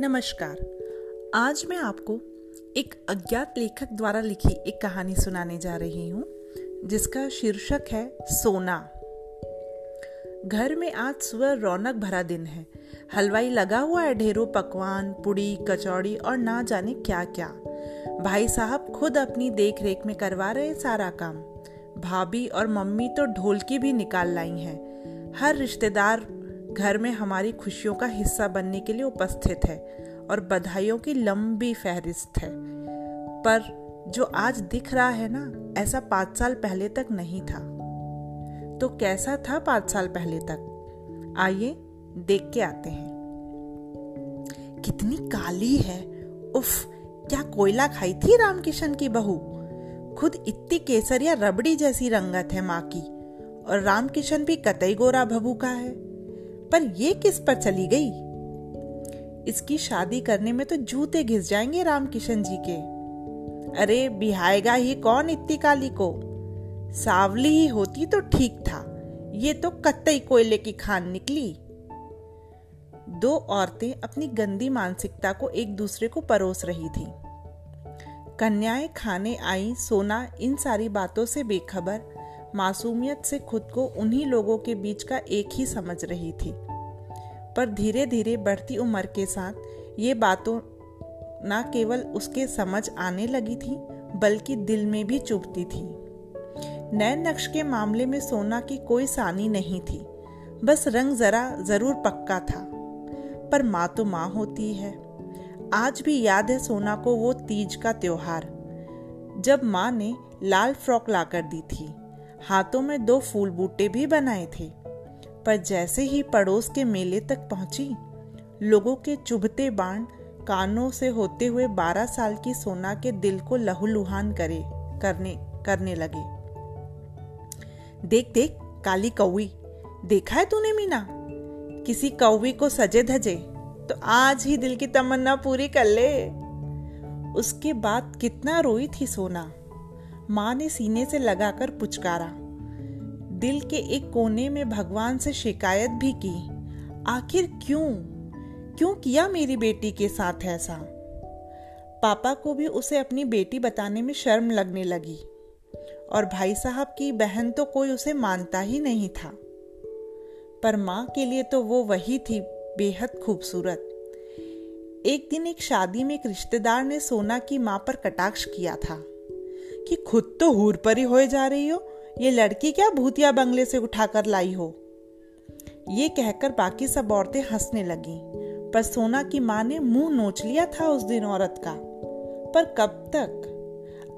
नमस्कार। आज मैं आपको एक अज्ञात लेखक द्वारा लिखी एक कहानी सुनाने जा रही हूँ, जिसका शीर्षक है सोना। घर में आज सुबह रौनक भरा दिन है। हलवाई लगा हुआ है ढेरों पकवान, पुड़ी, कचौड़ी और ना जाने क्या क्या भाई साहब खुद अपनी देख रेख में करवा रहे सारा काम। भाभी और मम्मी तो ढोलकी भी निकाल लाई हैं। हर रिश्तेदार घर में हमारी खुशियों का हिस्सा बनने के लिए उपस्थित है और बधाइयों की लंबी फहरिस्त है। पर जो आज दिख रहा है ना, ऐसा पाँच साल पहले तक नहीं था। तो कैसा था पाँच साल पहले तक? आइए देख के आते हैं। कितनी काली है। उफ, क्या कोयला खाई थी रामकिशन की बहू? खुद इतनी केसर या रबड़ी जैसी रंगत है माँ की। और रामकिशन भी कतई गोरा भभू का है। पर ये किस पर चली गई? इसकी शादी करने में तो जूते घिस जाएँगे रामकिशन जी के। अरे, बिहाएगा ही कौन इतनी काली को? सावली ही होती तो ठीक था। ये तो कत्तई कोयले की खान निकली। दो औरतें अपनी गंदी मानसिकता को एक दूसरे को परोस रही थी। कन्याएँ खाने आई, सोना, इन सारी बातों से बेखबर। मासूमियत से खुद को उन्हीं लोगों के बीच का एक ही समझ रही थी। पर धीरे धीरे बढ़ती उम्र के साथ ये बातों न केवल उसके समझ आने लगी थी, बल्कि दिल में भी चुभती थी। नए नक्श के मामले में सोना की कोई सानी नहीं थी, बस रंग जरा ज़रूर पक्का था। पर माँ तो माँ होती है। आज भी याद है सोना को वो तीज का त्योहार, जब माँ ने लाल फ्रॉक लाकर दी थी। हाथों में दो फूल बूटे भी बनाए थे। पर जैसे ही पड़ोस के मेले तक पहुँची, लोगों के चुभते बाण कानों से होते हुए बारह साल की सोना के दिल को लहूलुहान करे, करने करने लगे। देख देख, काली कौवी, देखा है तूने मीना? किसी कौवी को सजे धजे तो आज ही दिल की तमन्ना पूरी कर ले। उसके बाद कितना रोई थी सोना। माँ ने सीने से लगाकर पुचकारा। दिल के एक कोने में भगवान से शिकायत भी की, आखिर क्यों? क्यों किया मेरी बेटी के साथ ऐसा? पापा को भी उसे अपनी बेटी बताने में शर्म लगने लगी, और भाई साहब की बहन तो कोई उसे मानता ही नहीं था। पर माँ के लिए तो वो वही थी बेहद खूबसूरत। एक दिन एक शादी में एक रिश्तेदार ने सोना की माँ पर कटाक्ष किया था। कि खुद तो हूर परी हो जा रही हो। ये लड़की क्या भूतिया बंगले से उठाकर लाई हो? ये कहकर बाकी सब औरतें हंसने लगी। पर सोना की माँ ने मुँह नोच लिया था उस दिन औरत का। पर कब तक?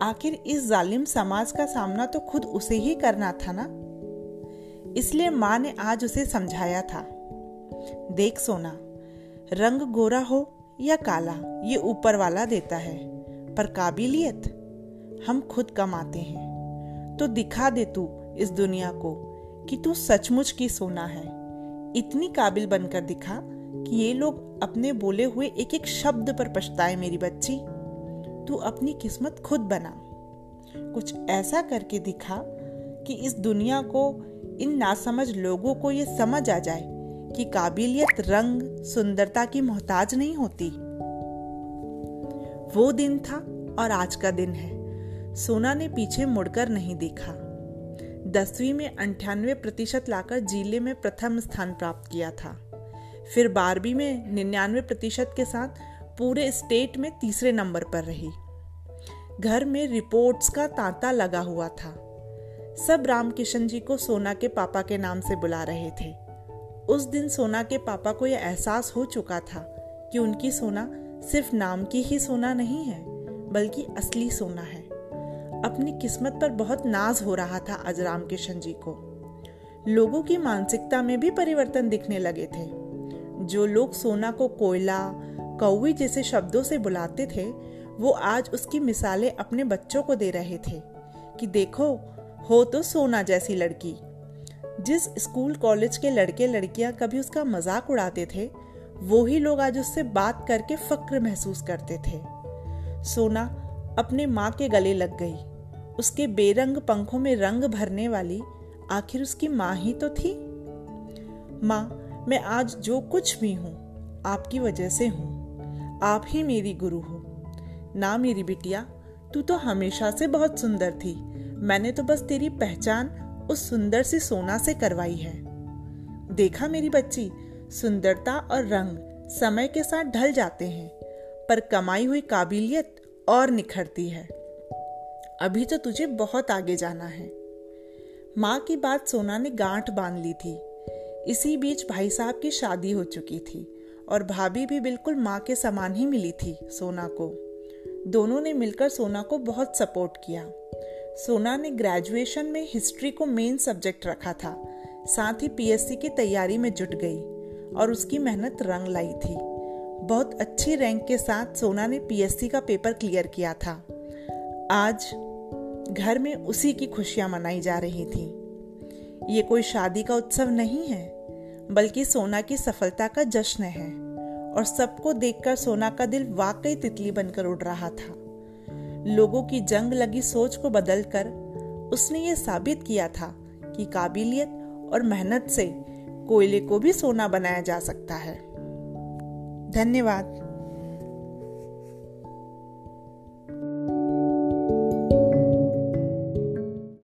आखिर इस जालिम समाज का सामना तो खुद उसे ही करना था ना? इसलिए माँ ने आज उसे समझाया था। देख सोना, रंग गोरा हो या काला, ये ऊपर वाला देता है, पर काबिलियत? हम खुद कमाते हैं। तो दिखा दे तू इस दुनिया को कि तू सचमुच की सोना है। इतनी काबिल बनकर दिखा कि ये लोग अपने बोले हुए एक एक शब्द पर पछताए मेरी बच्ची। तू अपनी किस्मत खुद बना। कुछ ऐसा करके दिखा कि इस दुनिया को, इन नासमझ लोगों को ये समझ आ जाए कि काबिलियत, रंग, सुंदरता की मोहताज नहीं होती। वो दिन था और आज का दिन है। सोना ने पीछे मुड़कर नहीं देखा। दसवीं में अंठानवे प्रतिशत लाकर ज़िले में प्रथम स्थान प्राप्त किया था। फिर बारहवीं में निन्यानवे प्रतिशत के साथ पूरे स्टेट में तीसरे नंबर पर रही। घर में रिपोर्ट्स का तांता लगा हुआ था। सब रामकिशन जी को सोना के पापा के नाम से बुला रहे थे। उस दिन सोना के पापा को यह एहसास हो चुका था कि उनकी सोना सिर्फ़ नाम की ही सोना नहीं है, बल्कि असली सोना है। अपनी किस्मत पर बहुत नाज हो रहा था अजराम किशन जी को। लोगों की मानसिकता में भी परिवर्तन दिखने लगे थे। जो लोग सोना को कोयला, कौवी जैसे शब्दों से बुलाते थे, वो आज उसकी मिसालें अपने बच्चों को दे रहे थे कि देखो, हो तो सोना जैसी लड़की। जिस स्कूल, कॉलेज के लड़के, लड़कियाँ कभी उसका मज़ाक उड़ाते थे, वो ही लोग आज उससे बात करके फक्र महसूस करते थे। सोना अपने माँ के गले लग गई। उसके बेरंग पंखों में रंग भरने वाली, आखिर उसकी माँ ही तो थी? माँ, मैं आज जो कुछ भी हूँ, आपकी वजह से हूँ। आप ही मेरी गुरु हो। ना मेरी बिटिया, तू तो हमेशा से बहुत सुंदर थी। मैंने तो बस तेरी पहचान उस सुंदर सी सोना से करवाई है। देखा मेरी बच्ची, सुंदरता और रंग समय के साथ ढल जाते हैं, पर कमाई हुई काबिलियत और निखरती है। अभी तो तुझे बहुत आगे जाना है। माँ की बात सोना ने गांठ बाँध ली थी। इसी बीच भाई साहब की शादी हो चुकी थी और भाभी भी बिल्कुल माँ के समान ही मिली थी सोना को। दोनों ने मिलकर सोना को बहुत सपोर्ट किया। सोना ने ग्रेजुएशन में हिस्ट्री को मेन सब्जेक्ट रखा था। साथ ही पीएससी की तैयारी में जुट गई और उसकी मेहनत रंग लाई थी। बहुत अच्छी रैंक के साथ सोना ने पीएससी का पेपर क्लियर किया था। आज घर में उसी की खुशियाँ मनाई जा रही थी। ये कोई शादी का उत्सव नहीं है, बल्कि सोना की सफलता का जश्न है, और सबको देखकर सोना का दिल वाकई तितली बनकर उड़ रहा था। लोगों की जंग लगी सोच को बदलकर उसने ये साबित किया था कि काबिलियत और मेहनत से कोयले को भी सोना बनाया जा सकता है। धन्यवाद।